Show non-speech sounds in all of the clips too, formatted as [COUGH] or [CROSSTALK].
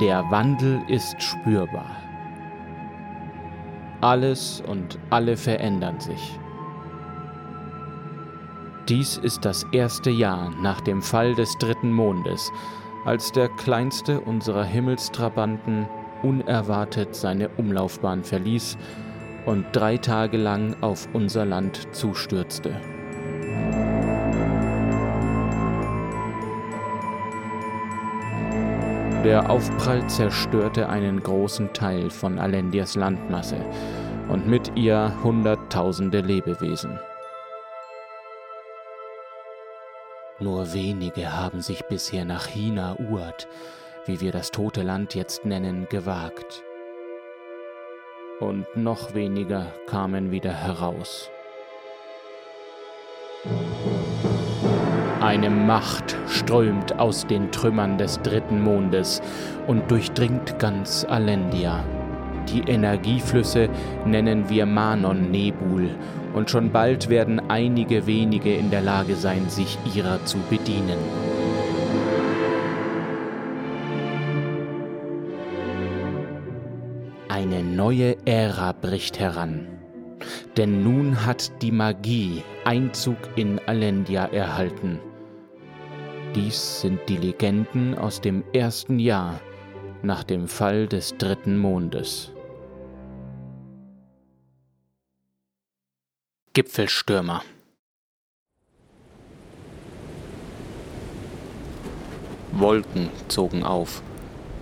Der Wandel ist spürbar. Alles und alle verändern sich. Dies ist das erste Jahr nach dem Fall des dritten Mondes, als der kleinste unserer Himmelstrabanten unerwartet seine Umlaufbahn verließ und drei Tage lang auf unser Land zustürzte. Der Aufprall zerstörte einen großen Teil von Alendias Landmasse und mit ihr Hunderttausende Lebewesen. Nur wenige haben sich bisher nach China Uert, wie wir das tote Land jetzt nennen, gewagt und noch weniger kamen wieder heraus. Eine Macht strömt aus den Trümmern des dritten Mondes und durchdringt ganz Alendia. Die Energieflüsse nennen wir Manon Nebul und schon bald werden einige wenige in der Lage sein, sich ihrer zu bedienen. Eine neue Ära bricht heran. Denn nun hat die Magie Einzug in Alendia erhalten. Dies sind die Legenden aus dem ersten Jahr nach dem Fall des dritten Mondes. Gipfelstürmer Wolken zogen auf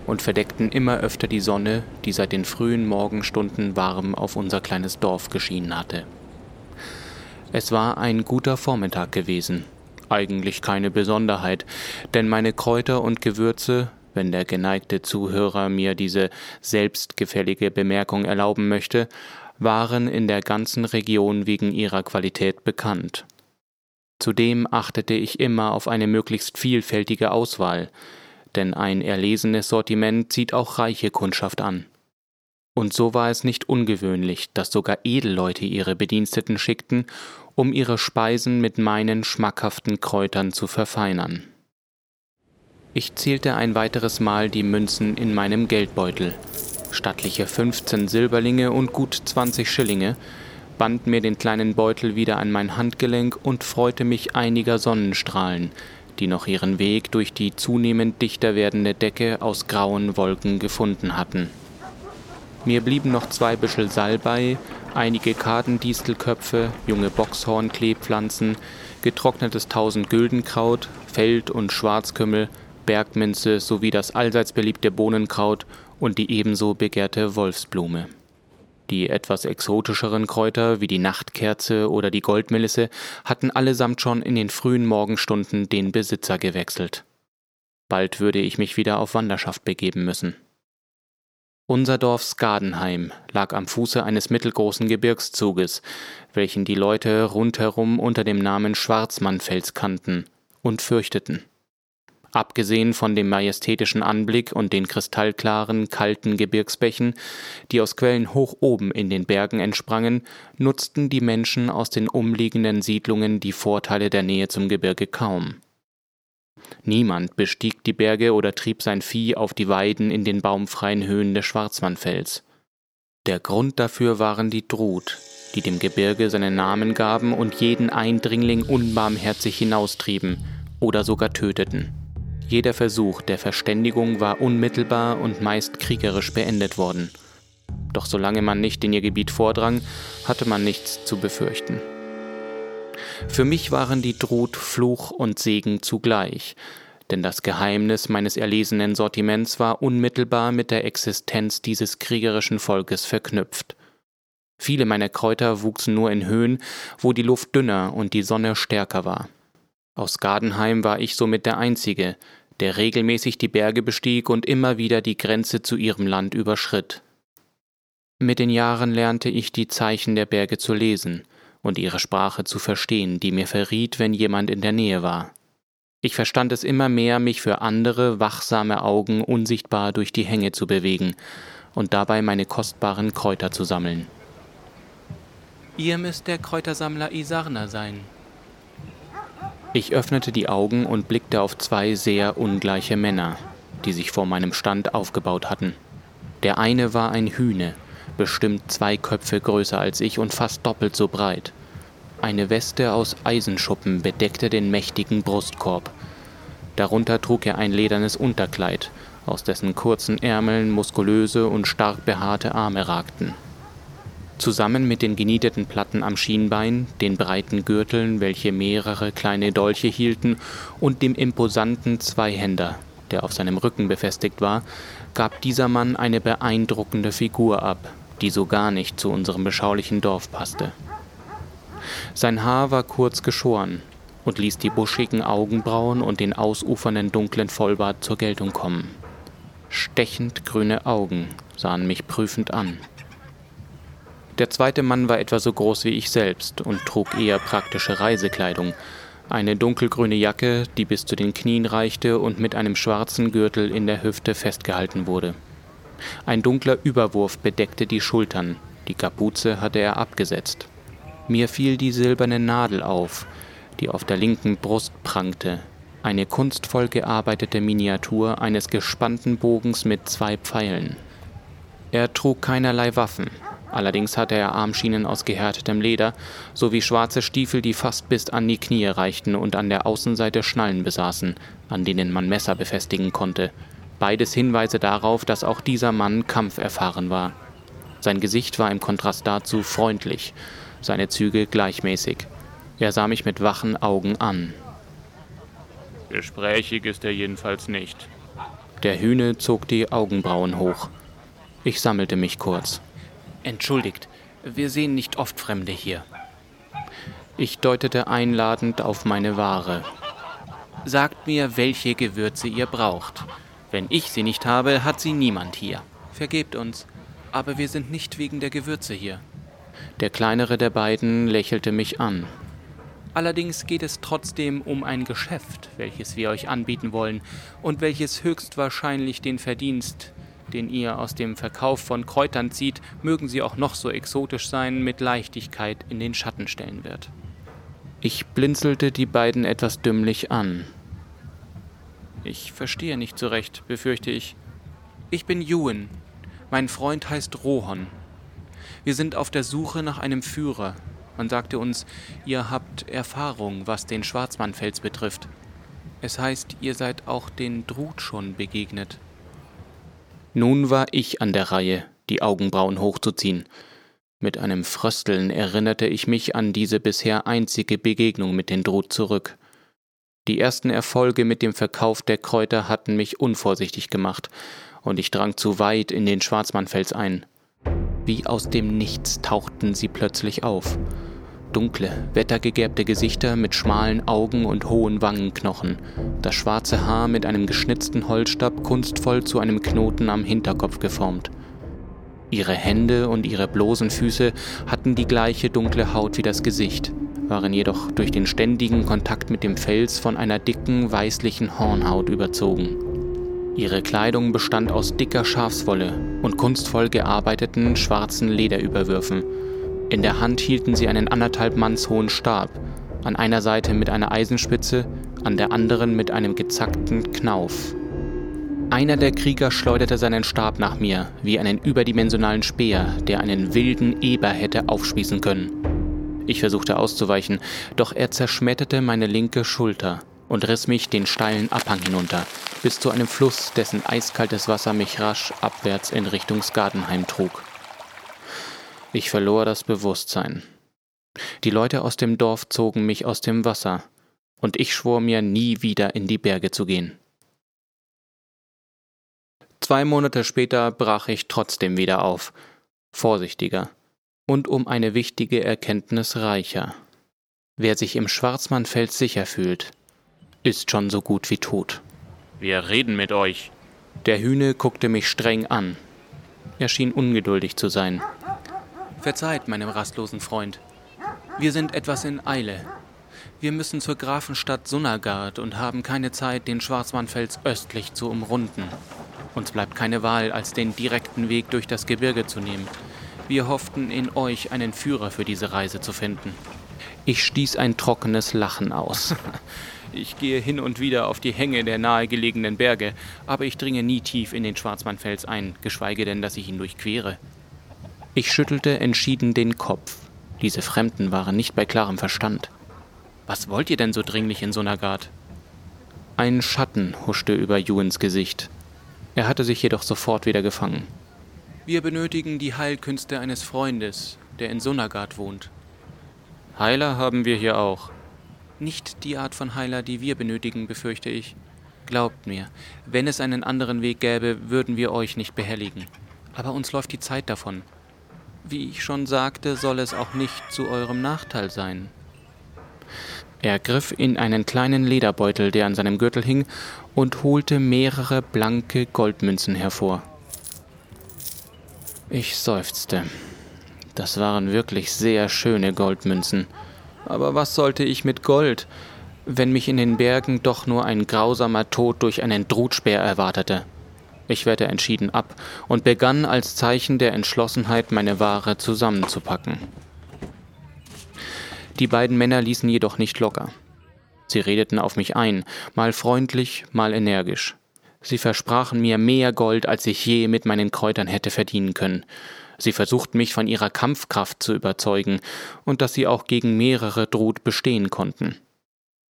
und verdeckten immer öfter die Sonne, die seit den frühen Morgenstunden warm auf unser kleines Dorf geschienen hatte. Es war ein guter Vormittag gewesen, eigentlich keine Besonderheit, denn meine Kräuter und Gewürze, wenn der geneigte Zuhörer mir diese selbstgefällige Bemerkung erlauben möchte, waren in der ganzen Region wegen ihrer Qualität bekannt. Zudem achtete ich immer auf eine möglichst vielfältige Auswahl, denn ein erlesenes Sortiment zieht auch reiche Kundschaft an. Und so war es nicht ungewöhnlich, dass sogar Edelleute ihre Bediensteten schickten, um ihre Speisen mit meinen schmackhaften Kräutern zu verfeinern. Ich zählte ein weiteres Mal die Münzen in meinem Geldbeutel, stattliche 15 Silberlinge und gut 20 Schillinge, band mir den kleinen Beutel wieder an mein Handgelenk und freute mich einiger Sonnenstrahlen, die noch ihren Weg durch die zunehmend dichter werdende Decke aus grauen Wolken gefunden hatten. Mir blieben noch zwei Büschel Salbei, einige Kadendistelköpfe, junge Boxhornkleepflanzen, getrocknetes Tausendgüldenkraut, Feld- und Schwarzkümmel, Bergminze sowie das allseits beliebte Bohnenkraut und die ebenso begehrte Wolfsblume. Die etwas exotischeren Kräuter wie die Nachtkerze oder die Goldmelisse hatten allesamt schon in den frühen Morgenstunden den Besitzer gewechselt. Bald würde ich mich wieder auf Wanderschaft begeben müssen. Unser Dorf Skadenheim lag am Fuße eines mittelgroßen Gebirgszuges, welchen die Leute rundherum unter dem Namen Schwarzmannfels kannten und fürchteten. Abgesehen von dem majestätischen Anblick und den kristallklaren, kalten Gebirgsbächen, die aus Quellen hoch oben in den Bergen entsprangen, nutzten die Menschen aus den umliegenden Siedlungen die Vorteile der Nähe zum Gebirge kaum. Niemand bestieg die Berge oder trieb sein Vieh auf die Weiden in den baumfreien Höhen des Schwarzmannfels. Der Grund dafür waren die Drut, die dem Gebirge seinen Namen gaben und jeden Eindringling unbarmherzig hinaustrieben oder sogar töteten. Jeder Versuch der Verständigung war unmittelbar und meist kriegerisch beendet worden. Doch solange man nicht in ihr Gebiet vordrang, hatte man nichts zu befürchten. Für mich waren die Drut Fluch und Segen zugleich, denn das Geheimnis meines erlesenen Sortiments war unmittelbar mit der Existenz dieses kriegerischen Volkes verknüpft. Viele meiner Kräuter wuchsen nur in Höhen, wo die Luft dünner und die Sonne stärker war. Aus Gardenheim war ich somit der Einzige, der regelmäßig die Berge bestieg und immer wieder die Grenze zu ihrem Land überschritt. Mit den Jahren lernte ich die Zeichen der Berge zu lesen und ihre Sprache zu verstehen, die mir verriet, wenn jemand in der Nähe war. Ich verstand es immer mehr, mich für andere, wachsame Augen unsichtbar durch die Hänge zu bewegen und dabei meine kostbaren Kräuter zu sammeln. Ihr müsst der Kräutersammler Isarna sein, ich öffnete die Augen und blickte auf zwei sehr ungleiche Männer. die sich vor meinem Stand aufgebaut hatten. Der eine war ein Hühne, bestimmt zwei Köpfe größer als ich und fast doppelt so breit. Eine Weste aus Eisenschuppen bedeckte den mächtigen Brustkorb. Darunter trug er ein ledernes Unterkleid, aus dessen kurzen Ärmeln muskulöse und stark behaarte Arme ragten. Zusammen mit den genieteten Platten am Schienbein, den breiten Gürteln, welche mehrere kleine Dolche hielten, und dem imposanten Zweihänder, der auf seinem Rücken befestigt war, gab dieser Mann eine beeindruckende Figur ab, die so gar nicht zu unserem beschaulichen Dorf passte. Sein Haar war kurz geschoren und ließ die buschigen Augenbrauen und den ausufernden dunklen Vollbart zur Geltung kommen. Stechend grüne Augen sahen mich prüfend an. Der zweite Mann war etwa so groß wie ich selbst und trug eher praktische Reisekleidung, eine dunkelgrüne Jacke, die bis zu den Knien reichte und mit einem schwarzen Gürtel in der Hüfte festgehalten wurde. Ein dunkler Überwurf bedeckte die Schultern, die Kapuze hatte er abgesetzt. Mir fiel die silberne Nadel auf, die auf der linken Brust prangte, eine kunstvoll gearbeitete Miniatur eines gespannten Bogens mit zwei Pfeilen. Er trug keinerlei Waffen, allerdings hatte er Armschienen aus gehärtetem Leder sowie schwarze Stiefel, die fast bis an die Knie reichten und an der Außenseite Schnallen besaßen, an denen man Messer befestigen konnte. Beides Hinweise darauf, dass auch dieser Mann kampferfahren war. Sein Gesicht war im Kontrast dazu freundlich, seine Züge gleichmäßig. Er sah mich mit wachen Augen an. Gesprächig ist er jedenfalls nicht. Der Hühne zog die Augenbrauen hoch. Ich sammelte mich kurz. Entschuldigt, wir sehen nicht oft Fremde hier. Ich deutete einladend auf meine Ware. Sagt mir, welche Gewürze ihr braucht. Wenn ich sie nicht habe, hat sie niemand hier. Vergebt uns, aber wir sind nicht wegen der Gewürze hier. Der kleinere der beiden lächelte mich an. Allerdings geht es trotzdem um ein Geschäft, welches wir euch anbieten wollen und welches höchstwahrscheinlich den Verdienst, den ihr aus dem Verkauf von Kräutern zieht, mögen sie auch noch so exotisch sein, mit Leichtigkeit in den Schatten stellen wird. Ich blinzelte die beiden etwas dümmlich an. Ich verstehe nicht so recht, befürchte ich. Ich bin Ewan. Mein Freund heißt Rohon. Wir sind auf der Suche nach einem Führer. Man sagte uns, ihr habt Erfahrung, was den Schwarzmannfels betrifft. Es heißt, ihr seid auch den Drut schon begegnet. Nun war ich an der Reihe, die Augenbrauen hochzuziehen. Mit einem Frösteln erinnerte ich mich an diese bisher einzige Begegnung mit den Drut zurück. Die ersten Erfolge mit dem Verkauf der Kräuter hatten mich unvorsichtig gemacht, und ich drang zu weit in den Schwarzmannfels ein. Wie aus dem Nichts tauchten sie plötzlich auf. Dunkle, wettergegerbte Gesichter mit schmalen Augen und hohen Wangenknochen, das schwarze Haar mit einem geschnitzten Holzstab kunstvoll zu einem Knoten am Hinterkopf geformt. Ihre Hände und ihre bloßen Füße hatten die gleiche dunkle Haut wie das Gesicht, waren jedoch durch den ständigen Kontakt mit dem Fels von einer dicken, weißlichen Hornhaut überzogen. Ihre Kleidung bestand aus dicker Schafswolle und kunstvoll gearbeiteten schwarzen Lederüberwürfen. In der Hand hielten sie einen anderthalb Manns hohen Stab, an einer Seite mit einer Eisenspitze, an der anderen mit einem gezackten Knauf. Einer der Krieger schleuderte seinen Stab nach mir, wie einen überdimensionalen Speer, der einen wilden Eber hätte aufspießen können. Ich versuchte auszuweichen, doch er zerschmetterte meine linke Schulter und riss mich den steilen Abhang hinunter, bis zu einem Fluss, dessen eiskaltes Wasser mich rasch abwärts in Richtung Skadenheim trug. Ich verlor das Bewusstsein. Die Leute aus dem Dorf zogen mich aus dem Wasser, und ich schwor mir, nie wieder in die Berge zu gehen. Zwei Monate später brach ich trotzdem wieder auf, vorsichtiger und um eine wichtige Erkenntnis reicher. Wer sich im Schwarzmannfeld sicher fühlt, ist schon so gut wie tot. Wir reden mit euch. Der Hühne guckte mich streng an. Er schien ungeduldig zu sein. Verzeiht meinem rastlosen Freund. Wir sind etwas in Eile. Wir müssen zur Grafenstadt Sunnagard und haben keine Zeit, den Schwarzmannfels östlich zu umrunden. Uns bleibt keine Wahl, als den direkten Weg durch das Gebirge zu nehmen. Wir hofften in euch einen Führer für diese Reise zu finden. Ich stieß ein trockenes Lachen aus. [LAUGHS] Ich gehe hin und wieder auf die Hänge der nahegelegenen Berge, aber ich dringe nie tief in den Schwarzmannfels ein, geschweige denn, dass ich ihn durchquere. Ich schüttelte entschieden den Kopf. Diese Fremden waren nicht bei klarem Verstand. Was wollt ihr denn so dringlich in Sonagard? Ein Schatten huschte über Juens Gesicht. Er hatte sich jedoch sofort wieder gefangen. Wir benötigen die Heilkünste eines Freundes, der in Sonagard wohnt. Heiler haben wir hier auch. Nicht die Art von Heiler, die wir benötigen, befürchte ich. Glaubt mir, wenn es einen anderen Weg gäbe, würden wir euch nicht behelligen. Aber uns läuft die Zeit davon. Wie ich schon sagte, soll es auch nicht zu eurem Nachteil sein. Er griff in einen kleinen Lederbeutel, der an seinem Gürtel hing, und holte mehrere blanke Goldmünzen hervor. Ich seufzte. Das waren wirklich sehr schöne Goldmünzen. Aber was sollte ich mit Gold, wenn mich in den Bergen doch nur ein grausamer Tod durch einen Drutspeer erwartete? Ich wehrte entschieden ab und begann als Zeichen der Entschlossenheit, meine Ware zusammenzupacken. Die beiden Männer ließen jedoch nicht locker. Sie redeten auf mich ein, mal freundlich, mal energisch. Sie versprachen mir mehr Gold, als ich je mit meinen Kräutern hätte verdienen können. Sie versuchten mich von ihrer Kampfkraft zu überzeugen und dass sie auch gegen mehrere Drut bestehen konnten.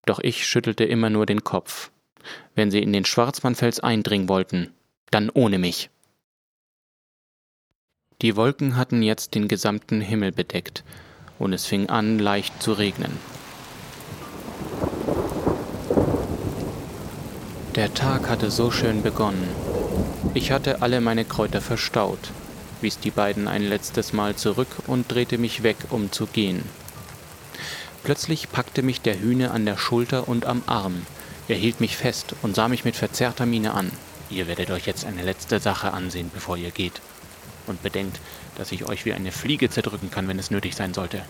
Doch ich schüttelte immer nur den Kopf. Wenn sie in den Schwarzmannfels eindringen wollten, dann ohne mich. Die Wolken hatten jetzt den gesamten Himmel bedeckt, und es fing an leicht zu regnen. Der Tag hatte so schön begonnen. Ich hatte alle meine Kräuter verstaut, wies die beiden ein letztes Mal zurück und drehte mich weg, um zu gehen. Plötzlich packte mich der Hühne an der Schulter und am Arm. Er hielt mich fest und sah mich mit verzerrter Miene an. Ihr werdet euch jetzt eine letzte Sache ansehen, bevor ihr geht. Und bedenkt, dass ich euch wie eine Fliege zerdrücken kann, wenn es nötig sein sollte.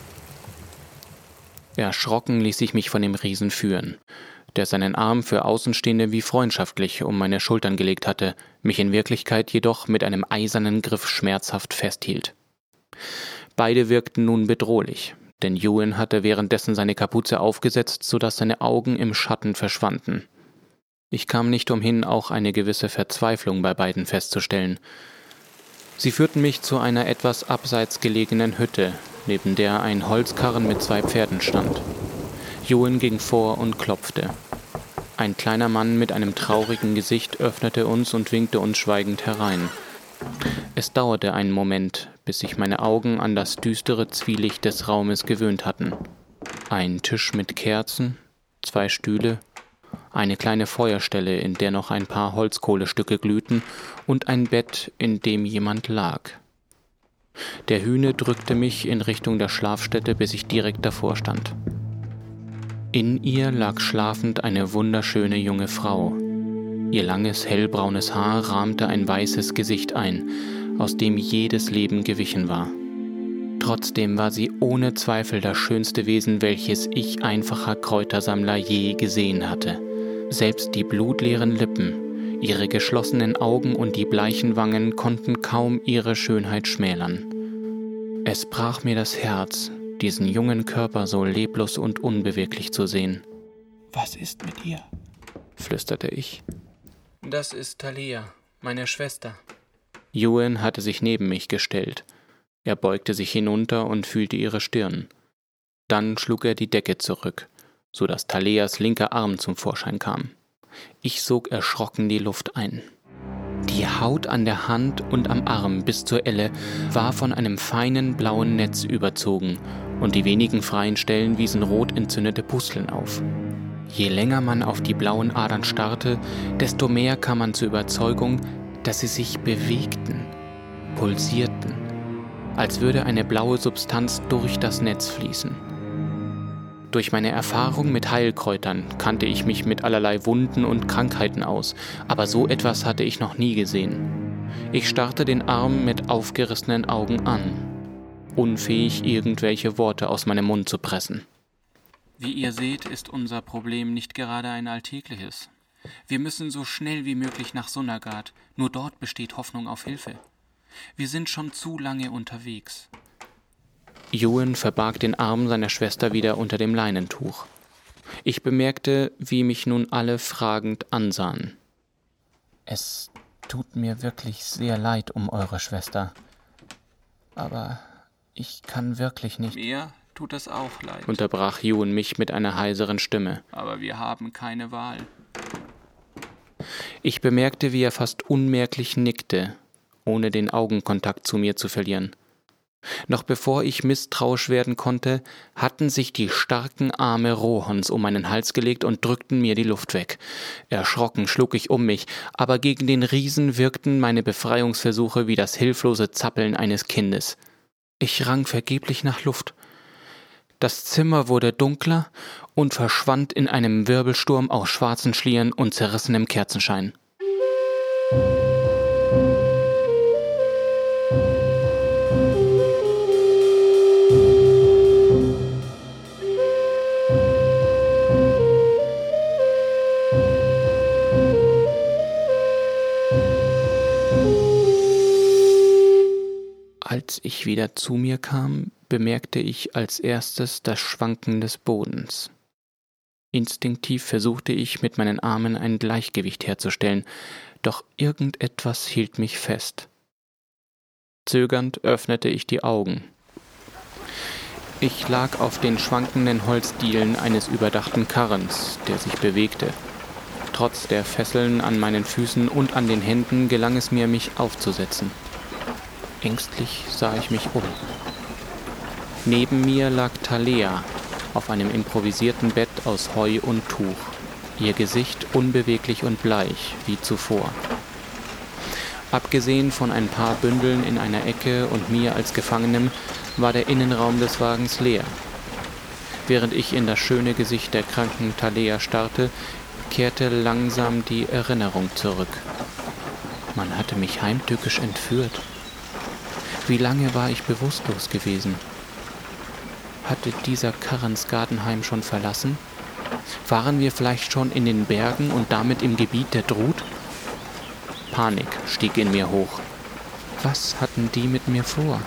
Erschrocken ließ ich mich von dem Riesen führen, der seinen Arm für Außenstehende wie freundschaftlich um meine Schultern gelegt hatte, mich in Wirklichkeit jedoch mit einem eisernen Griff schmerzhaft festhielt. Beide wirkten nun bedrohlich, denn Ewan hatte währenddessen seine Kapuze aufgesetzt, so dass seine Augen im Schatten verschwanden. Ich kam nicht umhin, auch eine gewisse Verzweiflung bei beiden festzustellen. Sie führten mich zu einer etwas abseits gelegenen Hütte, neben der ein Holzkarren mit zwei Pferden stand. Ewan ging vor und klopfte. Ein kleiner Mann mit einem traurigen Gesicht öffnete uns und winkte uns schweigend herein. Es dauerte einen Moment, bis sich meine Augen an das düstere Zwielicht des Raumes gewöhnt hatten. Ein Tisch mit Kerzen, zwei Stühle eine kleine Feuerstelle, in der noch ein paar Holzkohlestücke glühten, und ein Bett, in dem jemand lag. Der Hühne drückte mich in Richtung der Schlafstätte, bis ich direkt davor stand. In ihr lag schlafend eine wunderschöne junge Frau. Ihr langes hellbraunes Haar rahmte ein weißes Gesicht ein, aus dem jedes Leben gewichen war. Trotzdem war sie ohne Zweifel das schönste Wesen, welches ich einfacher Kräutersammler je gesehen hatte. Selbst die blutleeren Lippen, ihre geschlossenen Augen und die bleichen Wangen konnten kaum ihre Schönheit schmälern. Es brach mir das Herz, diesen jungen Körper so leblos und unbeweglich zu sehen. Was ist mit ihr? flüsterte ich. Das ist Thalia, meine Schwester. Ewan hatte sich neben mich gestellt. Er beugte sich hinunter und fühlte ihre Stirn. Dann schlug er die Decke zurück so dass Thaleas linker Arm zum Vorschein kam. Ich sog erschrocken die Luft ein. Die Haut an der Hand und am Arm bis zur Elle war von einem feinen blauen Netz überzogen und die wenigen freien Stellen wiesen rot entzündete Pusteln auf. Je länger man auf die blauen Adern starrte, desto mehr kam man zur Überzeugung, dass sie sich bewegten, pulsierten, als würde eine blaue Substanz durch das Netz fließen. Durch meine Erfahrung mit Heilkräutern kannte ich mich mit allerlei Wunden und Krankheiten aus, aber so etwas hatte ich noch nie gesehen. Ich starrte den Arm mit aufgerissenen Augen an, unfähig irgendwelche Worte aus meinem Mund zu pressen. Wie ihr seht, ist unser Problem nicht gerade ein alltägliches. Wir müssen so schnell wie möglich nach Sunagard, nur dort besteht Hoffnung auf Hilfe. Wir sind schon zu lange unterwegs. Ewan verbarg den Arm seiner Schwester wieder unter dem Leinentuch. Ich bemerkte, wie mich nun alle fragend ansahen. Es tut mir wirklich sehr leid um eure Schwester. Aber ich kann wirklich nicht. Mir tut es auch leid. unterbrach Jun mich mit einer heiseren Stimme. Aber wir haben keine Wahl. Ich bemerkte, wie er fast unmerklich nickte, ohne den Augenkontakt zu mir zu verlieren. Noch bevor ich misstrauisch werden konnte, hatten sich die starken Arme Rohons um meinen Hals gelegt und drückten mir die Luft weg. Erschrocken schlug ich um mich, aber gegen den Riesen wirkten meine Befreiungsversuche wie das hilflose Zappeln eines Kindes. Ich rang vergeblich nach Luft. Das Zimmer wurde dunkler und verschwand in einem Wirbelsturm aus schwarzen Schlieren und zerrissenem Kerzenschein. Als ich wieder zu mir kam, bemerkte ich als erstes das Schwanken des Bodens. Instinktiv versuchte ich mit meinen Armen ein Gleichgewicht herzustellen, doch irgendetwas hielt mich fest. Zögernd öffnete ich die Augen. Ich lag auf den schwankenden Holzdielen eines überdachten Karrens, der sich bewegte. Trotz der Fesseln an meinen Füßen und an den Händen gelang es mir, mich aufzusetzen. Ängstlich sah ich mich um. Neben mir lag Thalea auf einem improvisierten Bett aus Heu und Tuch, ihr Gesicht unbeweglich und bleich wie zuvor. Abgesehen von ein paar Bündeln in einer Ecke und mir als Gefangenem war der Innenraum des Wagens leer. Während ich in das schöne Gesicht der kranken Thalea starrte, kehrte langsam die Erinnerung zurück. Man hatte mich heimtückisch entführt. Wie lange war ich bewusstlos gewesen? Hatte dieser Karrens Gartenheim schon verlassen? Waren wir vielleicht schon in den Bergen und damit im Gebiet der Drut? Panik stieg in mir hoch. Was hatten die mit mir vor?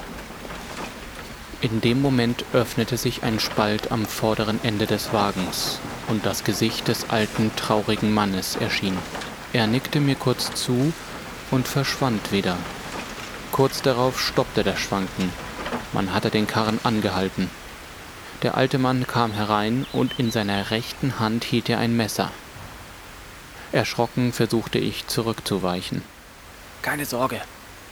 In dem Moment öffnete sich ein Spalt am vorderen Ende des Wagens und das Gesicht des alten, traurigen Mannes erschien. Er nickte mir kurz zu und verschwand wieder. Kurz darauf stoppte das Schwanken. Man hatte den Karren angehalten. Der alte Mann kam herein und in seiner rechten Hand hielt er ein Messer. Erschrocken versuchte ich zurückzuweichen. Keine Sorge.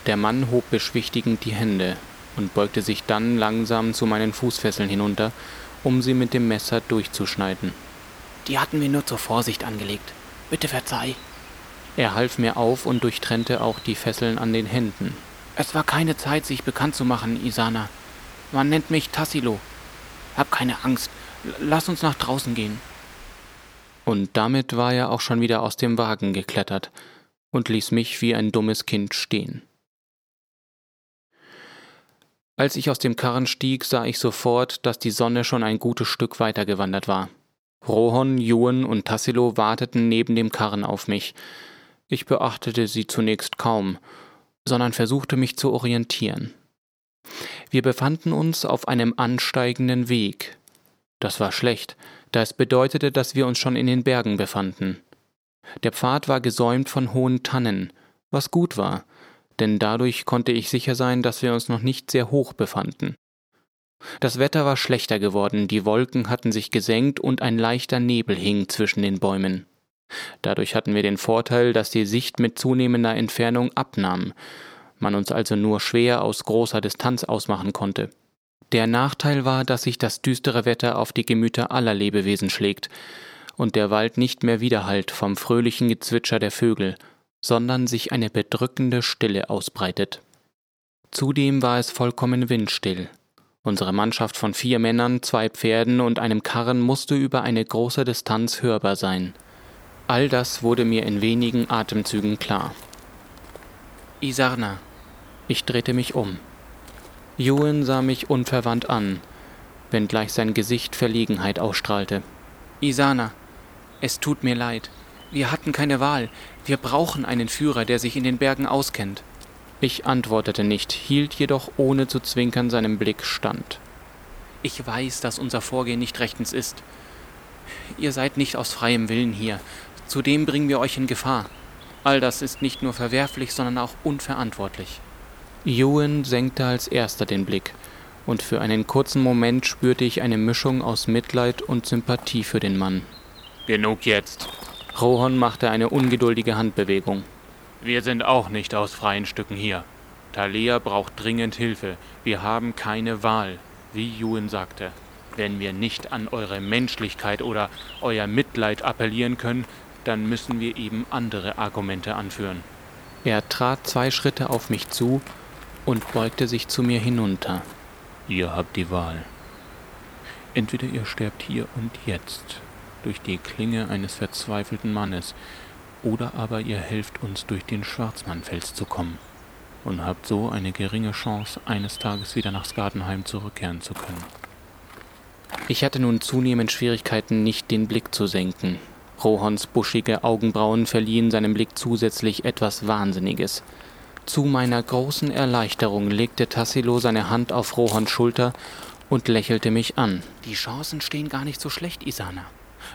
Der Mann hob beschwichtigend die Hände und beugte sich dann langsam zu meinen Fußfesseln hinunter, um sie mit dem Messer durchzuschneiden. Die hatten wir nur zur Vorsicht angelegt. Bitte verzeih. Er half mir auf und durchtrennte auch die Fesseln an den Händen. Es war keine Zeit, sich bekannt zu machen, Isana. Man nennt mich Tassilo. Hab keine Angst. Lass uns nach draußen gehen. Und damit war er auch schon wieder aus dem Wagen geklettert und ließ mich wie ein dummes Kind stehen. Als ich aus dem Karren stieg, sah ich sofort, dass die Sonne schon ein gutes Stück weiter gewandert war. Rohon, Juan und Tassilo warteten neben dem Karren auf mich. Ich beachtete sie zunächst kaum, sondern versuchte mich zu orientieren. Wir befanden uns auf einem ansteigenden Weg. Das war schlecht, da es bedeutete, dass wir uns schon in den Bergen befanden. Der Pfad war gesäumt von hohen Tannen, was gut war, denn dadurch konnte ich sicher sein, dass wir uns noch nicht sehr hoch befanden. Das Wetter war schlechter geworden, die Wolken hatten sich gesenkt und ein leichter Nebel hing zwischen den Bäumen. Dadurch hatten wir den Vorteil, dass die Sicht mit zunehmender Entfernung abnahm, man uns also nur schwer aus großer Distanz ausmachen konnte. Der Nachteil war, dass sich das düstere Wetter auf die Gemüter aller Lebewesen schlägt und der Wald nicht mehr widerhallt vom fröhlichen Gezwitscher der Vögel, sondern sich eine bedrückende Stille ausbreitet. Zudem war es vollkommen windstill. Unsere Mannschaft von vier Männern, zwei Pferden und einem Karren musste über eine große Distanz hörbar sein. All das wurde mir in wenigen Atemzügen klar. Isarna. Ich drehte mich um. Ewan sah mich unverwandt an, wenngleich sein Gesicht Verlegenheit ausstrahlte. Isana, es tut mir leid. Wir hatten keine Wahl. Wir brauchen einen Führer, der sich in den Bergen auskennt. Ich antwortete nicht, hielt jedoch ohne zu zwinkern seinem Blick stand. Ich weiß, dass unser Vorgehen nicht rechtens ist. Ihr seid nicht aus freiem Willen hier. Zudem bringen wir euch in Gefahr. All das ist nicht nur verwerflich, sondern auch unverantwortlich. Ewan senkte als erster den Blick, und für einen kurzen Moment spürte ich eine Mischung aus Mitleid und Sympathie für den Mann. Genug jetzt. Rohan machte eine ungeduldige Handbewegung. Wir sind auch nicht aus freien Stücken hier. Thalia braucht dringend Hilfe. Wir haben keine Wahl, wie Ewan sagte. Wenn wir nicht an eure Menschlichkeit oder euer Mitleid appellieren können, dann müssen wir eben andere Argumente anführen. Er trat zwei Schritte auf mich zu und beugte sich zu mir hinunter. Ihr habt die Wahl. Entweder ihr sterbt hier und jetzt durch die Klinge eines verzweifelten Mannes, oder aber ihr helft uns durch den Schwarzmannfels zu kommen und habt so eine geringe Chance, eines Tages wieder nach Skadenheim zurückkehren zu können. Ich hatte nun zunehmend Schwierigkeiten, nicht den Blick zu senken. Rohons buschige Augenbrauen verliehen seinem Blick zusätzlich etwas Wahnsinniges. Zu meiner großen Erleichterung legte Tassilo seine Hand auf Rohons Schulter und lächelte mich an. Die Chancen stehen gar nicht so schlecht, Isana.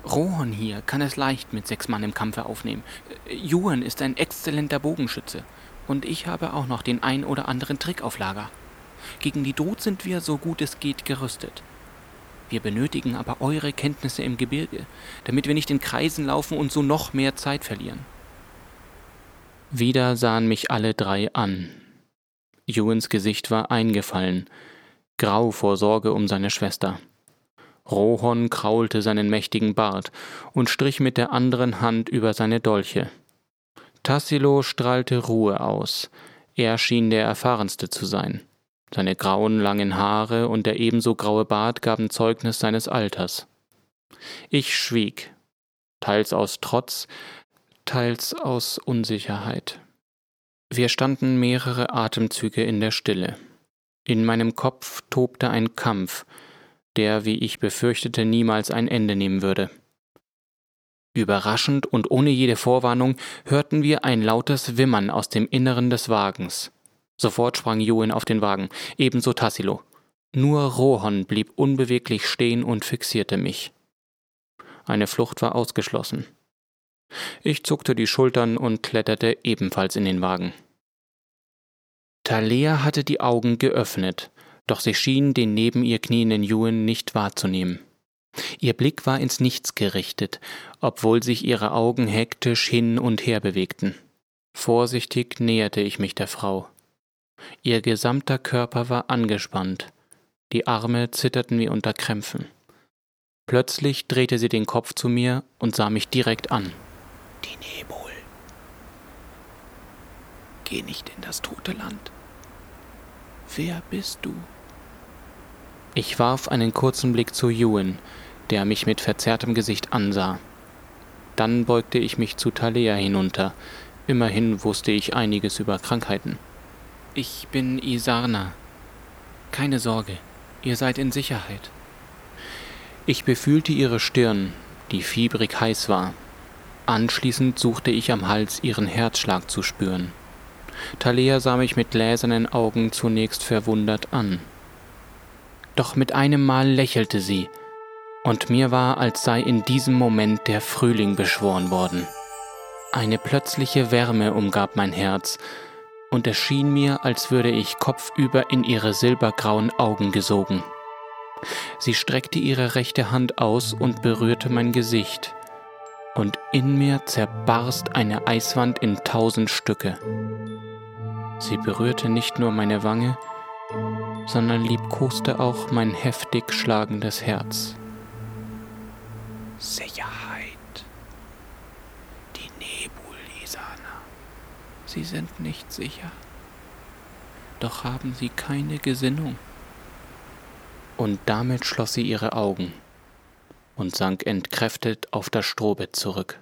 Rohon hier kann es leicht mit sechs Mann im Kampfe aufnehmen. Juan ist ein exzellenter Bogenschütze. Und ich habe auch noch den ein oder anderen Trick auf Lager. Gegen die Dod sind wir so gut es geht gerüstet. Wir benötigen aber eure Kenntnisse im Gebirge, damit wir nicht in Kreisen laufen und so noch mehr Zeit verlieren. Wieder sahen mich alle drei an. Ewans Gesicht war eingefallen, grau vor Sorge um seine Schwester. Rohon kraulte seinen mächtigen Bart und strich mit der anderen Hand über seine Dolche. Tassilo strahlte Ruhe aus. Er schien der erfahrenste zu sein. Seine grauen, langen Haare und der ebenso graue Bart gaben Zeugnis seines Alters. Ich schwieg, teils aus Trotz, teils aus Unsicherheit. Wir standen mehrere Atemzüge in der Stille. In meinem Kopf tobte ein Kampf, der, wie ich befürchtete, niemals ein Ende nehmen würde. Überraschend und ohne jede Vorwarnung hörten wir ein lautes Wimmern aus dem Inneren des Wagens. Sofort sprang Joen auf den Wagen, ebenso Tassilo. Nur Rohon blieb unbeweglich stehen und fixierte mich. Eine Flucht war ausgeschlossen. Ich zuckte die Schultern und kletterte ebenfalls in den Wagen. Talea hatte die Augen geöffnet, doch sie schien den neben ihr knienden Ewan nicht wahrzunehmen. Ihr Blick war ins Nichts gerichtet, obwohl sich ihre Augen hektisch hin und her bewegten. Vorsichtig näherte ich mich der Frau. Ihr gesamter Körper war angespannt, die Arme zitterten wie unter Krämpfen. Plötzlich drehte sie den Kopf zu mir und sah mich direkt an. Die Nebul. Geh nicht in das tote Land. Wer bist du? Ich warf einen kurzen Blick zu Ewan, der mich mit verzerrtem Gesicht ansah. Dann beugte ich mich zu Talea hinunter. Immerhin wusste ich einiges über Krankheiten. Ich bin Isarna. Keine Sorge, ihr seid in Sicherheit. Ich befühlte ihre Stirn, die fiebrig heiß war. Anschließend suchte ich am Hals ihren Herzschlag zu spüren. Talea sah mich mit gläsernen Augen zunächst verwundert an. Doch mit einem Mal lächelte sie, und mir war, als sei in diesem Moment der Frühling beschworen worden. Eine plötzliche Wärme umgab mein Herz, und es schien mir, als würde ich kopfüber in ihre silbergrauen Augen gesogen. Sie streckte ihre rechte Hand aus und berührte mein Gesicht, und in mir zerbarst eine Eiswand in tausend Stücke. Sie berührte nicht nur meine Wange, sondern liebkoste auch mein heftig schlagendes Herz. Sicherheit. Die Nebul, Isana. Sie sind nicht sicher. Doch haben sie keine Gesinnung. Und damit schloss sie ihre Augen und sank entkräftet auf das Strohbett zurück.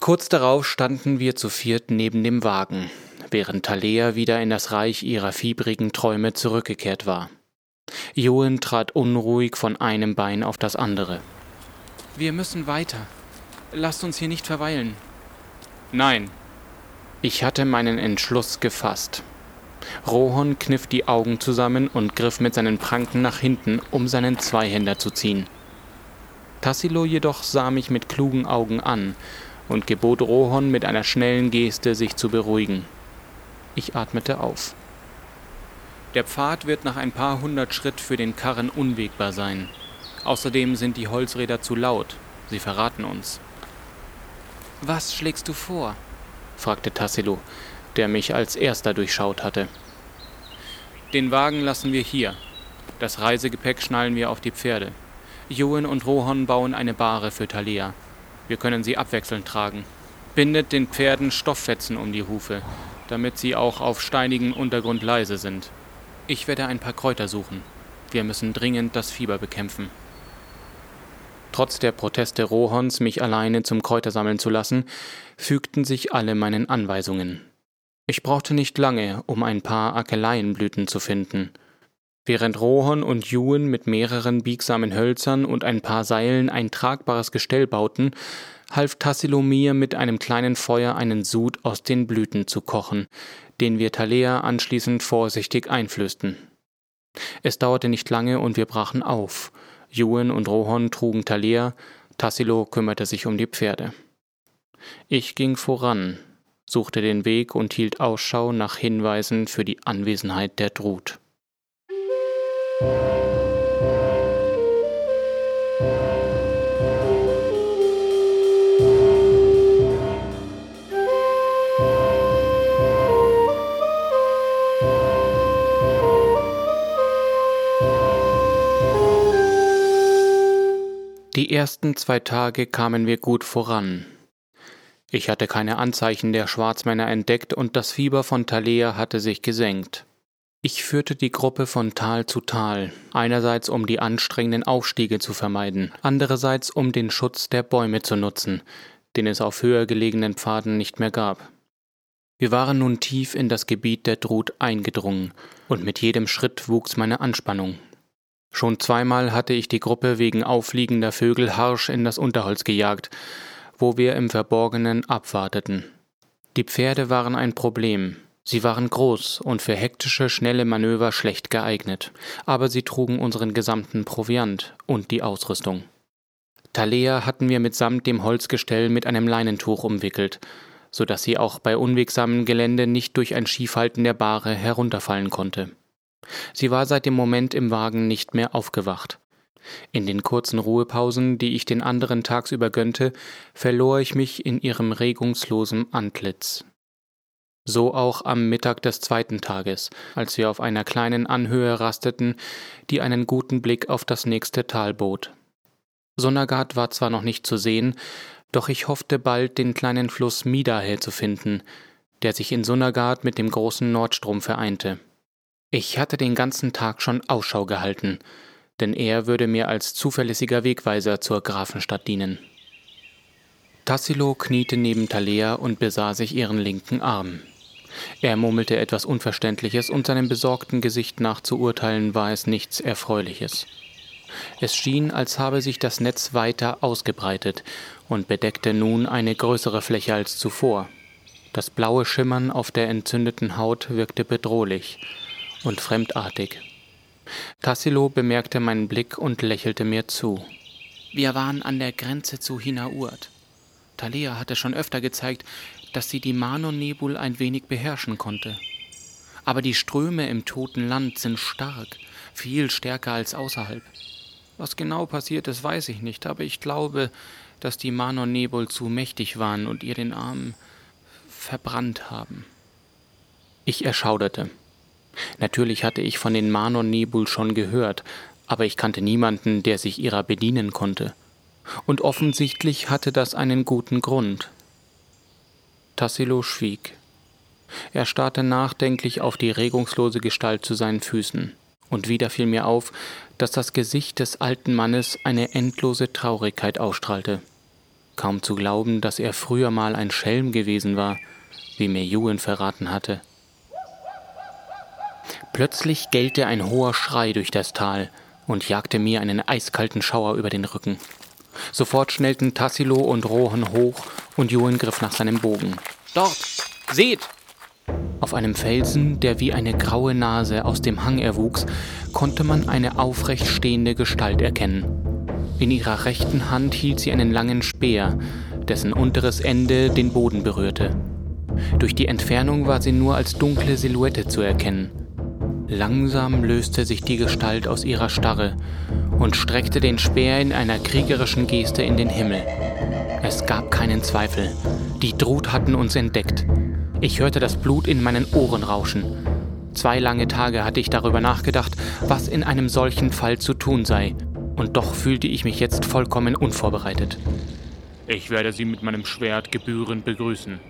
Kurz darauf standen wir zu viert neben dem Wagen, während Talea wieder in das Reich ihrer fiebrigen Träume zurückgekehrt war. Joen trat unruhig von einem Bein auf das andere. Wir müssen weiter. Lasst uns hier nicht verweilen. Nein. Ich hatte meinen Entschluss gefasst. Rohon kniff die Augen zusammen und griff mit seinen Pranken nach hinten, um seinen Zweihänder zu ziehen. Tassilo jedoch sah mich mit klugen Augen an und gebot Rohon mit einer schnellen Geste, sich zu beruhigen. Ich atmete auf. Der Pfad wird nach ein paar hundert Schritt für den Karren unwegbar sein. Außerdem sind die Holzräder zu laut. Sie verraten uns. Was schlägst du vor? fragte Tassilo, der mich als erster durchschaut hatte. Den Wagen lassen wir hier. Das Reisegepäck schnallen wir auf die Pferde. Joen und Rohon bauen eine Bahre für Thalia. Wir können sie abwechselnd tragen. Bindet den Pferden Stofffetzen um die Hufe, damit sie auch auf steinigem Untergrund leise sind. Ich werde ein paar Kräuter suchen. Wir müssen dringend das Fieber bekämpfen. Trotz der Proteste Rohons, mich alleine zum Kräutersammeln zu lassen, fügten sich alle meinen Anweisungen. Ich brauchte nicht lange, um ein paar Akeleienblüten zu finden. Während Rohon und Juhen mit mehreren biegsamen Hölzern und ein paar Seilen ein tragbares Gestell bauten, half Tassilo mir mit einem kleinen Feuer einen Sud aus den Blüten zu kochen, den wir Talea anschließend vorsichtig einflößten. Es dauerte nicht lange und wir brachen auf. Juhen und Rohon trugen Talea, Tassilo kümmerte sich um die Pferde. Ich ging voran, suchte den Weg und hielt Ausschau nach Hinweisen für die Anwesenheit der Drut. Die ersten zwei Tage kamen wir gut voran. Ich hatte keine Anzeichen der Schwarzmänner entdeckt und das Fieber von Thalea hatte sich gesenkt. Ich führte die Gruppe von Tal zu Tal, einerseits um die anstrengenden Aufstiege zu vermeiden, andererseits um den Schutz der Bäume zu nutzen, den es auf höher gelegenen Pfaden nicht mehr gab. Wir waren nun tief in das Gebiet der Drut eingedrungen, und mit jedem Schritt wuchs meine Anspannung. Schon zweimal hatte ich die Gruppe wegen auffliegender Vögel harsch in das Unterholz gejagt, wo wir im Verborgenen abwarteten. Die Pferde waren ein Problem, Sie waren groß und für hektische, schnelle Manöver schlecht geeignet, aber sie trugen unseren gesamten Proviant und die Ausrüstung. Talea hatten wir mitsamt dem Holzgestell mit einem Leinentuch umwickelt, so dass sie auch bei unwegsamem Gelände nicht durch ein Schiefhalten der Bahre herunterfallen konnte. Sie war seit dem Moment im Wagen nicht mehr aufgewacht. In den kurzen Ruhepausen, die ich den anderen tagsüber gönnte, verlor ich mich in ihrem regungslosen Antlitz. So auch am Mittag des zweiten Tages, als wir auf einer kleinen Anhöhe rasteten, die einen guten Blick auf das nächste Tal bot. Sonnergard war zwar noch nicht zu sehen, doch ich hoffte bald den kleinen Fluss Midahe zu finden, der sich in Sonnergard mit dem großen Nordstrom vereinte. Ich hatte den ganzen Tag schon Ausschau gehalten, denn er würde mir als zuverlässiger Wegweiser zur Grafenstadt dienen. Tassilo kniete neben Talea und besah sich ihren linken Arm. Er murmelte etwas Unverständliches, und seinem besorgten Gesicht nach zu urteilen war es nichts Erfreuliches. Es schien, als habe sich das Netz weiter ausgebreitet und bedeckte nun eine größere Fläche als zuvor. Das blaue Schimmern auf der entzündeten Haut wirkte bedrohlich und fremdartig. Tassilo bemerkte meinen Blick und lächelte mir zu. Wir waren an der Grenze zu Hinaurt. Thalia hatte schon öfter gezeigt, dass sie die Manon-Nebul ein wenig beherrschen konnte. Aber die Ströme im toten Land sind stark, viel stärker als außerhalb. Was genau passiert ist, weiß ich nicht, aber ich glaube, dass die Manon-Nebul zu mächtig waren und ihr den Arm verbrannt haben. Ich erschauderte. Natürlich hatte ich von den Manon-Nebul schon gehört, aber ich kannte niemanden, der sich ihrer bedienen konnte. Und offensichtlich hatte das einen guten Grund. Tassilo schwieg. Er starrte nachdenklich auf die regungslose Gestalt zu seinen Füßen, und wieder fiel mir auf, dass das Gesicht des alten Mannes eine endlose Traurigkeit ausstrahlte. Kaum zu glauben, dass er früher mal ein Schelm gewesen war, wie mir Ewan verraten hatte. Plötzlich gellte ein hoher Schrei durch das Tal und jagte mir einen eiskalten Schauer über den Rücken. Sofort schnellten Tassilo und Rohan hoch und Johan griff nach seinem Bogen. Dort! Seht! Auf einem Felsen, der wie eine graue Nase aus dem Hang erwuchs, konnte man eine aufrecht stehende Gestalt erkennen. In ihrer rechten Hand hielt sie einen langen Speer, dessen unteres Ende den Boden berührte. Durch die Entfernung war sie nur als dunkle Silhouette zu erkennen. Langsam löste sich die Gestalt aus ihrer Starre und streckte den Speer in einer kriegerischen Geste in den Himmel. Es gab keinen Zweifel. Die Drut hatten uns entdeckt. Ich hörte das Blut in meinen Ohren rauschen. Zwei lange Tage hatte ich darüber nachgedacht, was in einem solchen Fall zu tun sei, und doch fühlte ich mich jetzt vollkommen unvorbereitet. Ich werde Sie mit meinem Schwert gebührend begrüßen.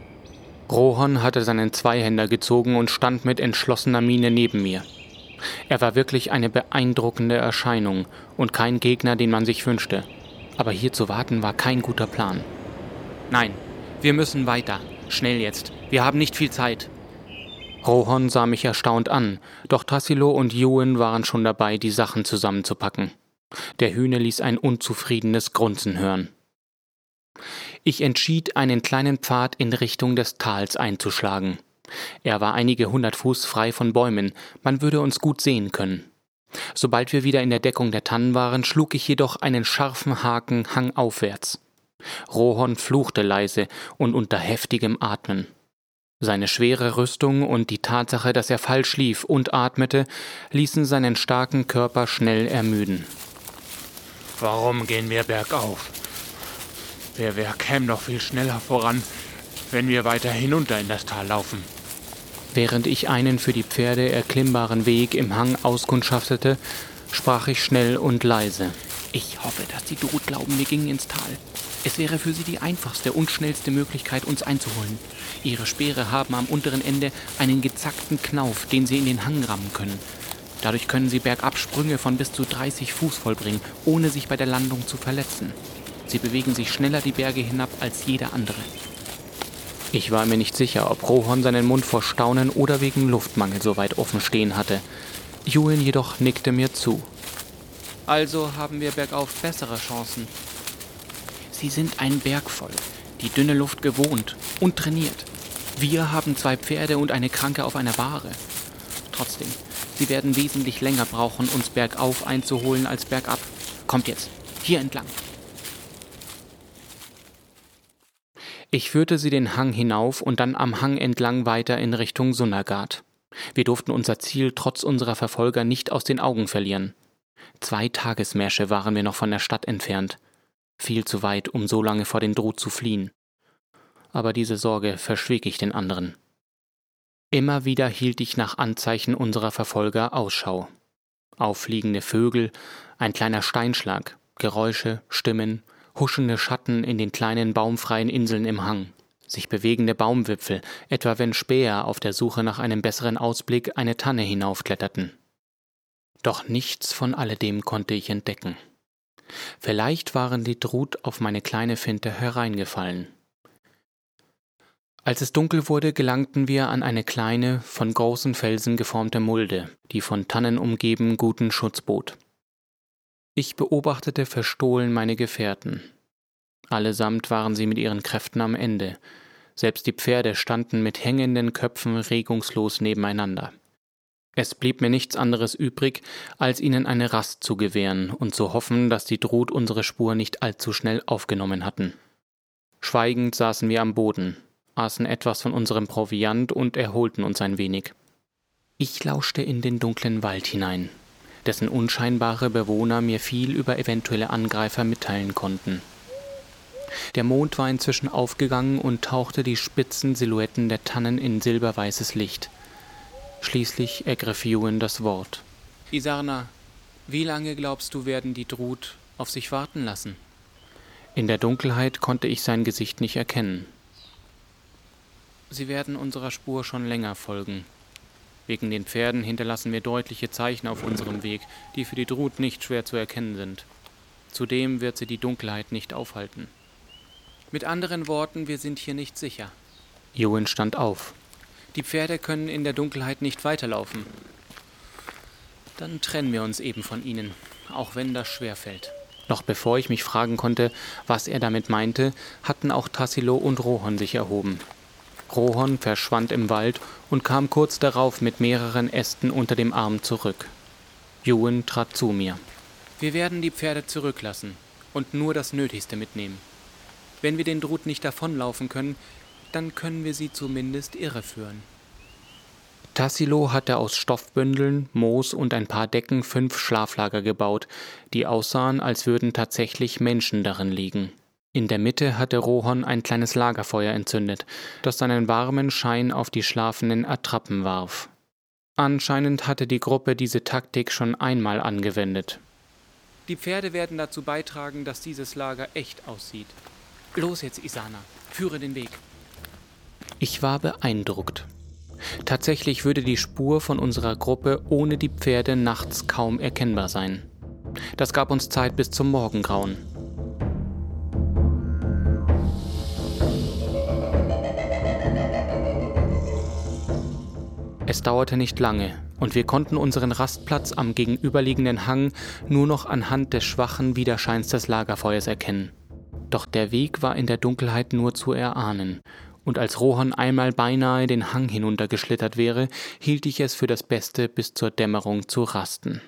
Rohon hatte seinen Zweihänder gezogen und stand mit entschlossener Miene neben mir. Er war wirklich eine beeindruckende Erscheinung und kein Gegner, den man sich wünschte. Aber hier zu warten war kein guter Plan. Nein, wir müssen weiter. Schnell jetzt. Wir haben nicht viel Zeit. Rohon sah mich erstaunt an, doch Tassilo und Ewan waren schon dabei, die Sachen zusammenzupacken. Der Hühne ließ ein unzufriedenes Grunzen hören. Ich entschied, einen kleinen Pfad in Richtung des Tals einzuschlagen. Er war einige hundert Fuß frei von Bäumen, man würde uns gut sehen können. Sobald wir wieder in der Deckung der Tannen waren, schlug ich jedoch einen scharfen Haken hangaufwärts. Rohon fluchte leise und unter heftigem Atmen. Seine schwere Rüstung und die Tatsache, dass er falsch lief und atmete, ließen seinen starken Körper schnell ermüden. Warum gehen wir bergauf? Wir, wir kämen noch viel schneller voran, wenn wir weiter hinunter in das Tal laufen. Während ich einen für die Pferde erklimmbaren Weg im Hang auskundschaftete, sprach ich schnell und leise. Ich hoffe, dass die Drut glauben, wir gingen ins Tal. Es wäre für sie die einfachste und schnellste Möglichkeit, uns einzuholen. Ihre Speere haben am unteren Ende einen gezackten Knauf, den sie in den Hang rammen können. Dadurch können sie bergab Sprünge von bis zu 30 Fuß vollbringen, ohne sich bei der Landung zu verletzen. Sie bewegen sich schneller die Berge hinab als jeder andere. Ich war mir nicht sicher, ob Rohon seinen Mund vor Staunen oder wegen Luftmangel so weit offen stehen hatte. Julian jedoch nickte mir zu. Also haben wir bergauf bessere Chancen, Sie sind ein Bergvolk, die dünne Luft gewohnt und trainiert. Wir haben zwei Pferde und eine Kranke auf einer Bahre. Trotzdem, sie werden wesentlich länger brauchen, uns bergauf einzuholen als bergab. Kommt jetzt, hier entlang. Ich führte sie den Hang hinauf und dann am Hang entlang weiter in Richtung Sunnergard. Wir durften unser Ziel trotz unserer Verfolger nicht aus den Augen verlieren. Zwei Tagesmärsche waren wir noch von der Stadt entfernt viel zu weit, um so lange vor den Droh zu fliehen. Aber diese Sorge verschwieg ich den anderen. Immer wieder hielt ich nach Anzeichen unserer Verfolger Ausschau. Auffliegende Vögel, ein kleiner Steinschlag, Geräusche, Stimmen, huschende Schatten in den kleinen baumfreien Inseln im Hang, sich bewegende Baumwipfel, etwa wenn Späher auf der Suche nach einem besseren Ausblick eine Tanne hinaufkletterten. Doch nichts von alledem konnte ich entdecken. Vielleicht waren die Drut auf meine kleine Finte hereingefallen. Als es dunkel wurde, gelangten wir an eine kleine, von großen Felsen geformte Mulde, die von Tannen umgeben guten Schutz bot. Ich beobachtete verstohlen meine Gefährten. Allesamt waren sie mit ihren Kräften am Ende, selbst die Pferde standen mit hängenden Köpfen regungslos nebeneinander. Es blieb mir nichts anderes übrig, als ihnen eine Rast zu gewähren und zu hoffen, dass die Drut unsere Spur nicht allzu schnell aufgenommen hatten. Schweigend saßen wir am Boden, aßen etwas von unserem Proviant und erholten uns ein wenig. Ich lauschte in den dunklen Wald hinein, dessen unscheinbare Bewohner mir viel über eventuelle Angreifer mitteilen konnten. Der Mond war inzwischen aufgegangen und tauchte die spitzen Silhouetten der Tannen in silberweißes Licht – Schließlich ergriff Ewan das Wort. Isarna, wie lange glaubst du, werden die Drut auf sich warten lassen? In der Dunkelheit konnte ich sein Gesicht nicht erkennen. Sie werden unserer Spur schon länger folgen. Wegen den Pferden hinterlassen wir deutliche Zeichen auf unserem Weg, die für die Drut nicht schwer zu erkennen sind. Zudem wird sie die Dunkelheit nicht aufhalten. Mit anderen Worten, wir sind hier nicht sicher. Ewan stand auf. Die Pferde können in der Dunkelheit nicht weiterlaufen. Dann trennen wir uns eben von ihnen, auch wenn das schwer fällt. Noch bevor ich mich fragen konnte, was er damit meinte, hatten auch Tassilo und Rohon sich erhoben. Rohon verschwand im Wald und kam kurz darauf mit mehreren Ästen unter dem Arm zurück. Ewan trat zu mir. Wir werden die Pferde zurücklassen und nur das Nötigste mitnehmen. Wenn wir den Drut nicht davonlaufen können, dann können wir sie zumindest irreführen. Tassilo hatte aus Stoffbündeln, Moos und ein paar Decken fünf Schlaflager gebaut, die aussahen, als würden tatsächlich Menschen darin liegen. In der Mitte hatte Rohon ein kleines Lagerfeuer entzündet, das seinen warmen Schein auf die schlafenden Attrappen warf. Anscheinend hatte die Gruppe diese Taktik schon einmal angewendet. Die Pferde werden dazu beitragen, dass dieses Lager echt aussieht. Los jetzt, Isana, führe den Weg. Ich war beeindruckt. Tatsächlich würde die Spur von unserer Gruppe ohne die Pferde nachts kaum erkennbar sein. Das gab uns Zeit bis zum Morgengrauen. Es dauerte nicht lange, und wir konnten unseren Rastplatz am gegenüberliegenden Hang nur noch anhand des schwachen Widerscheins des Lagerfeuers erkennen. Doch der Weg war in der Dunkelheit nur zu erahnen, und als Rohan einmal beinahe den Hang hinuntergeschlittert wäre, hielt ich es für das Beste, bis zur Dämmerung zu rasten.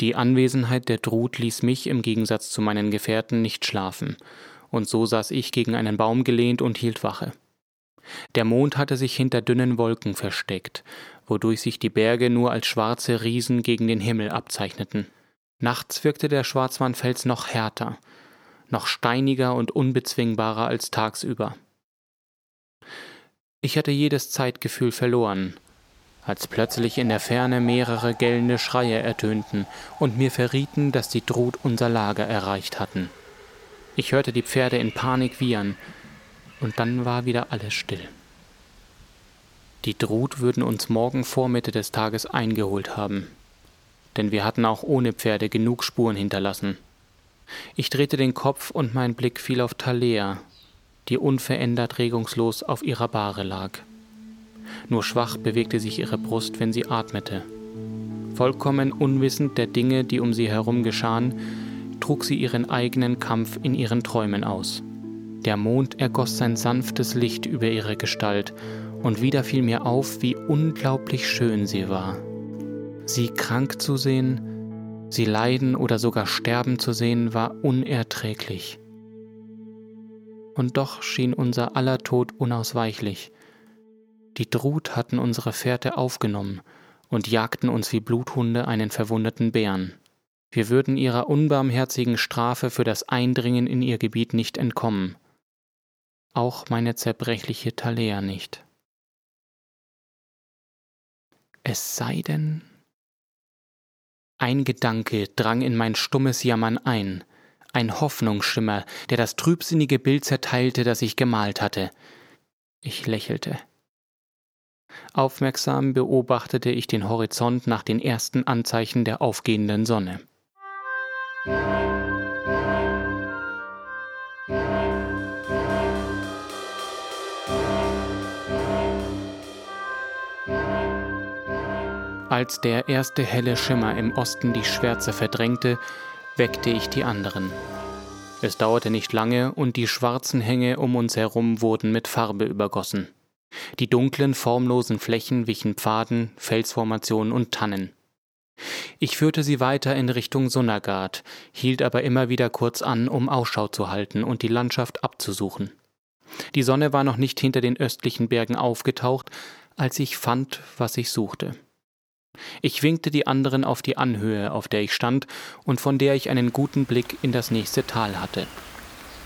Die Anwesenheit der Drut ließ mich im Gegensatz zu meinen Gefährten nicht schlafen, und so saß ich gegen einen Baum gelehnt und hielt Wache. Der Mond hatte sich hinter dünnen Wolken versteckt, wodurch sich die Berge nur als schwarze Riesen gegen den Himmel abzeichneten. Nachts wirkte der Schwarzwandfels noch härter, noch steiniger und unbezwingbarer als tagsüber. Ich hatte jedes Zeitgefühl verloren, als plötzlich in der Ferne mehrere gellende Schreie ertönten und mir verrieten, dass die Drut unser Lager erreicht hatten. Ich hörte die Pferde in Panik wiehern, und dann war wieder alles still. Die Drut würden uns morgen vor Mitte des Tages eingeholt haben, denn wir hatten auch ohne Pferde genug Spuren hinterlassen. Ich drehte den Kopf und mein Blick fiel auf Thalea, die unverändert regungslos auf ihrer Bahre lag. Nur schwach bewegte sich ihre Brust, wenn sie atmete. Vollkommen unwissend der Dinge, die um sie herum geschahen, trug sie ihren eigenen Kampf in ihren Träumen aus. Der Mond ergoss sein sanftes Licht über ihre Gestalt, und wieder fiel mir auf, wie unglaublich schön sie war. Sie krank zu sehen, Sie leiden oder sogar sterben zu sehen, war unerträglich. Und doch schien unser aller Tod unausweichlich. Die Drut hatten unsere Fährte aufgenommen und jagten uns wie Bluthunde einen verwundeten Bären. Wir würden ihrer unbarmherzigen Strafe für das Eindringen in ihr Gebiet nicht entkommen. Auch meine zerbrechliche Thalea nicht. Es sei denn, ein Gedanke drang in mein stummes Jammern ein, ein Hoffnungsschimmer, der das trübsinnige Bild zerteilte, das ich gemalt hatte. Ich lächelte. Aufmerksam beobachtete ich den Horizont nach den ersten Anzeichen der aufgehenden Sonne. Als der erste helle Schimmer im Osten die Schwärze verdrängte, weckte ich die anderen. Es dauerte nicht lange und die schwarzen Hänge um uns herum wurden mit Farbe übergossen. Die dunklen, formlosen Flächen wichen Pfaden, Felsformationen und Tannen. Ich führte sie weiter in Richtung Sunnagard, hielt aber immer wieder kurz an, um Ausschau zu halten und die Landschaft abzusuchen. Die Sonne war noch nicht hinter den östlichen Bergen aufgetaucht, als ich fand, was ich suchte. Ich winkte die anderen auf die Anhöhe, auf der ich stand und von der ich einen guten Blick in das nächste Tal hatte.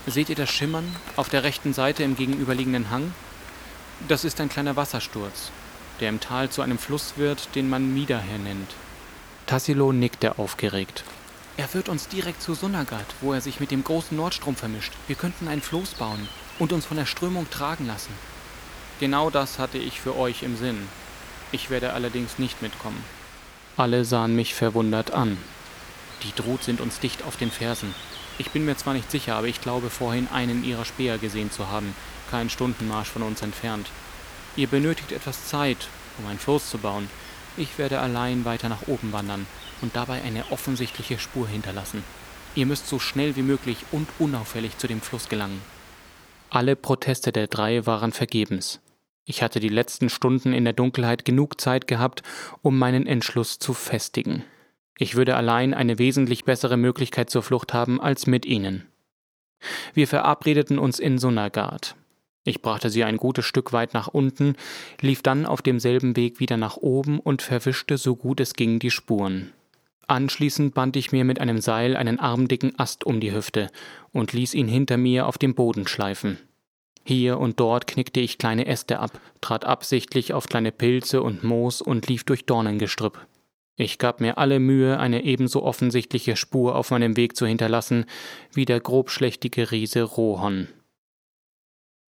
Seht ihr das Schimmern auf der rechten Seite im gegenüberliegenden Hang? Das ist ein kleiner Wassersturz, der im Tal zu einem Fluss wird, den man Midaher nennt. Tassilo nickte aufgeregt. Er führt uns direkt zu Sunnagard, wo er sich mit dem großen Nordstrom vermischt. Wir könnten ein Floß bauen und uns von der Strömung tragen lassen. Genau das hatte ich für euch im Sinn, ich werde allerdings nicht mitkommen. Alle sahen mich verwundert an. Die Drut sind uns dicht auf den Fersen. Ich bin mir zwar nicht sicher, aber ich glaube vorhin einen ihrer Speer gesehen zu haben, keinen Stundenmarsch von uns entfernt. Ihr benötigt etwas Zeit, um ein Floß zu bauen. Ich werde allein weiter nach oben wandern und dabei eine offensichtliche Spur hinterlassen. Ihr müsst so schnell wie möglich und unauffällig zu dem Fluss gelangen. Alle Proteste der drei waren vergebens. Ich hatte die letzten Stunden in der Dunkelheit genug Zeit gehabt, um meinen Entschluss zu festigen. Ich würde allein eine wesentlich bessere Möglichkeit zur Flucht haben als mit ihnen. Wir verabredeten uns in Sunagard. Ich brachte sie ein gutes Stück weit nach unten, lief dann auf demselben Weg wieder nach oben und verwischte so gut es ging die Spuren. Anschließend band ich mir mit einem Seil einen armdicken Ast um die Hüfte und ließ ihn hinter mir auf dem Boden schleifen. Hier und dort knickte ich kleine Äste ab, trat absichtlich auf kleine Pilze und Moos und lief durch Dornengestrüpp. Ich gab mir alle Mühe, eine ebenso offensichtliche Spur auf meinem Weg zu hinterlassen wie der grobschlächtige Riese Rohon.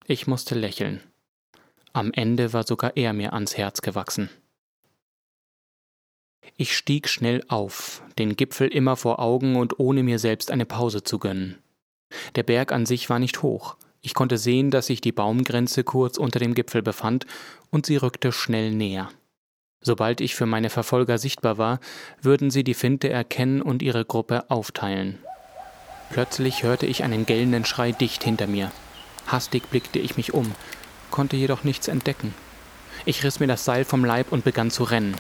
Ich musste lächeln. Am Ende war sogar er mir ans Herz gewachsen. Ich stieg schnell auf, den Gipfel immer vor Augen und ohne mir selbst eine Pause zu gönnen. Der Berg an sich war nicht hoch. Ich konnte sehen, dass sich die Baumgrenze kurz unter dem Gipfel befand, und sie rückte schnell näher. Sobald ich für meine Verfolger sichtbar war, würden sie die Finte erkennen und ihre Gruppe aufteilen. Plötzlich hörte ich einen gellenden Schrei dicht hinter mir. Hastig blickte ich mich um, konnte jedoch nichts entdecken. Ich riss mir das Seil vom Leib und begann zu rennen.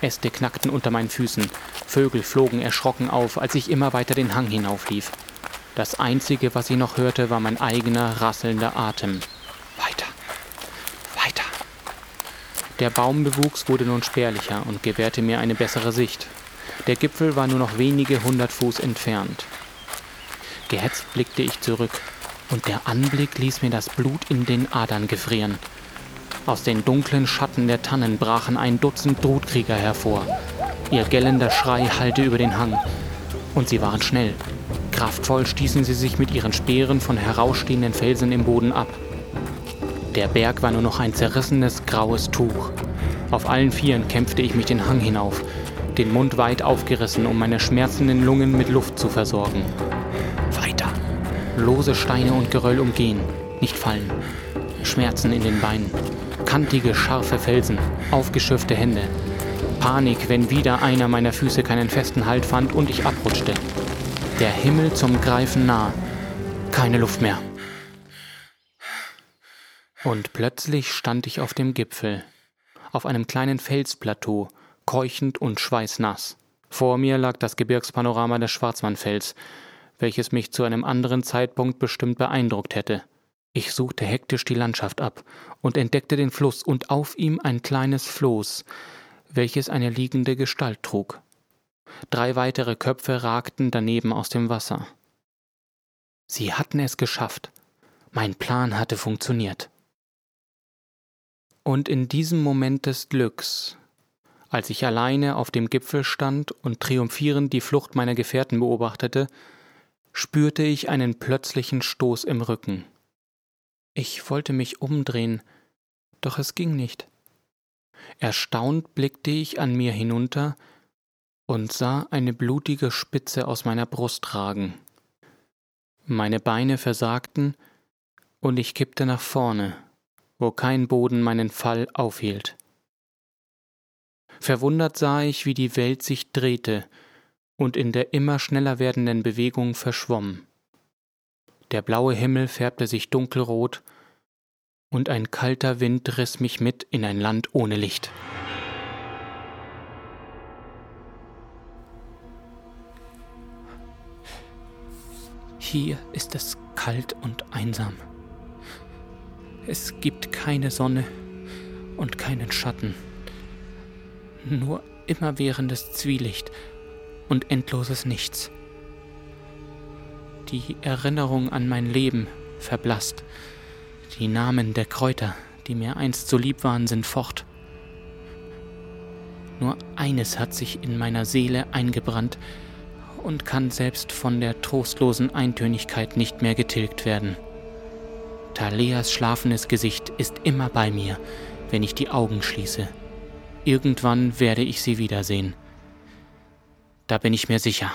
Äste knackten unter meinen Füßen, Vögel flogen erschrocken auf, als ich immer weiter den Hang hinauflief. Das Einzige, was ich noch hörte, war mein eigener rasselnder Atem. Weiter, weiter. Der Baumbewuchs wurde nun spärlicher und gewährte mir eine bessere Sicht. Der Gipfel war nur noch wenige hundert Fuß entfernt. Gehetzt blickte ich zurück, und der Anblick ließ mir das Blut in den Adern gefrieren. Aus den dunklen Schatten der Tannen brachen ein Dutzend Drutkrieger hervor. Ihr gellender Schrei hallte über den Hang. Und sie waren schnell. Kraftvoll stießen sie sich mit ihren Speeren von herausstehenden Felsen im Boden ab. Der Berg war nur noch ein zerrissenes graues Tuch. Auf allen Vieren kämpfte ich mich den Hang hinauf, den Mund weit aufgerissen, um meine schmerzenden Lungen mit Luft zu versorgen. Weiter. Lose Steine und Geröll umgehen, nicht fallen. Schmerzen in den Beinen kantige, scharfe Felsen, aufgeschürfte Hände. Panik, wenn wieder einer meiner Füße keinen festen Halt fand und ich abrutschte. Der Himmel zum Greifen nah. Keine Luft mehr. Und plötzlich stand ich auf dem Gipfel, auf einem kleinen Felsplateau, keuchend und schweißnass. Vor mir lag das Gebirgspanorama des Schwarzmannfels, welches mich zu einem anderen Zeitpunkt bestimmt beeindruckt hätte. Ich suchte hektisch die Landschaft ab und entdeckte den Fluss und auf ihm ein kleines Floß, welches eine liegende Gestalt trug. Drei weitere Köpfe ragten daneben aus dem Wasser. Sie hatten es geschafft. Mein Plan hatte funktioniert. Und in diesem Moment des Glücks, als ich alleine auf dem Gipfel stand und triumphierend die Flucht meiner Gefährten beobachtete, spürte ich einen plötzlichen Stoß im Rücken. Ich wollte mich umdrehen, doch es ging nicht. Erstaunt blickte ich an mir hinunter und sah eine blutige Spitze aus meiner Brust ragen. Meine Beine versagten und ich kippte nach vorne, wo kein Boden meinen Fall aufhielt. Verwundert sah ich, wie die Welt sich drehte und in der immer schneller werdenden Bewegung verschwomm. Der blaue Himmel färbte sich dunkelrot, und ein kalter Wind riss mich mit in ein Land ohne Licht. Hier ist es kalt und einsam. Es gibt keine Sonne und keinen Schatten, nur immerwährendes Zwielicht und endloses Nichts. Die Erinnerung an mein Leben verblasst. Die Namen der Kräuter, die mir einst so lieb waren, sind fort. Nur eines hat sich in meiner Seele eingebrannt und kann selbst von der trostlosen Eintönigkeit nicht mehr getilgt werden. Thaleas schlafendes Gesicht ist immer bei mir, wenn ich die Augen schließe. Irgendwann werde ich sie wiedersehen. Da bin ich mir sicher.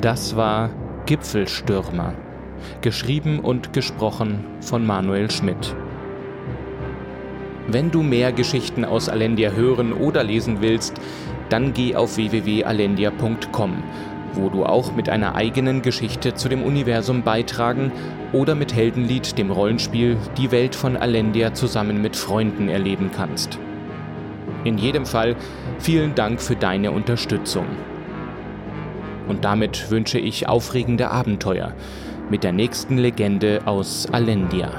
Das war Gipfelstürmer, geschrieben und gesprochen von Manuel Schmidt. Wenn du mehr Geschichten aus Alendia hören oder lesen willst, dann geh auf www.alendia.com, wo du auch mit einer eigenen Geschichte zu dem Universum beitragen oder mit Heldenlied, dem Rollenspiel, die Welt von Alendia zusammen mit Freunden erleben kannst. In jedem Fall vielen Dank für deine Unterstützung. Und damit wünsche ich aufregende Abenteuer mit der nächsten Legende aus Alendia.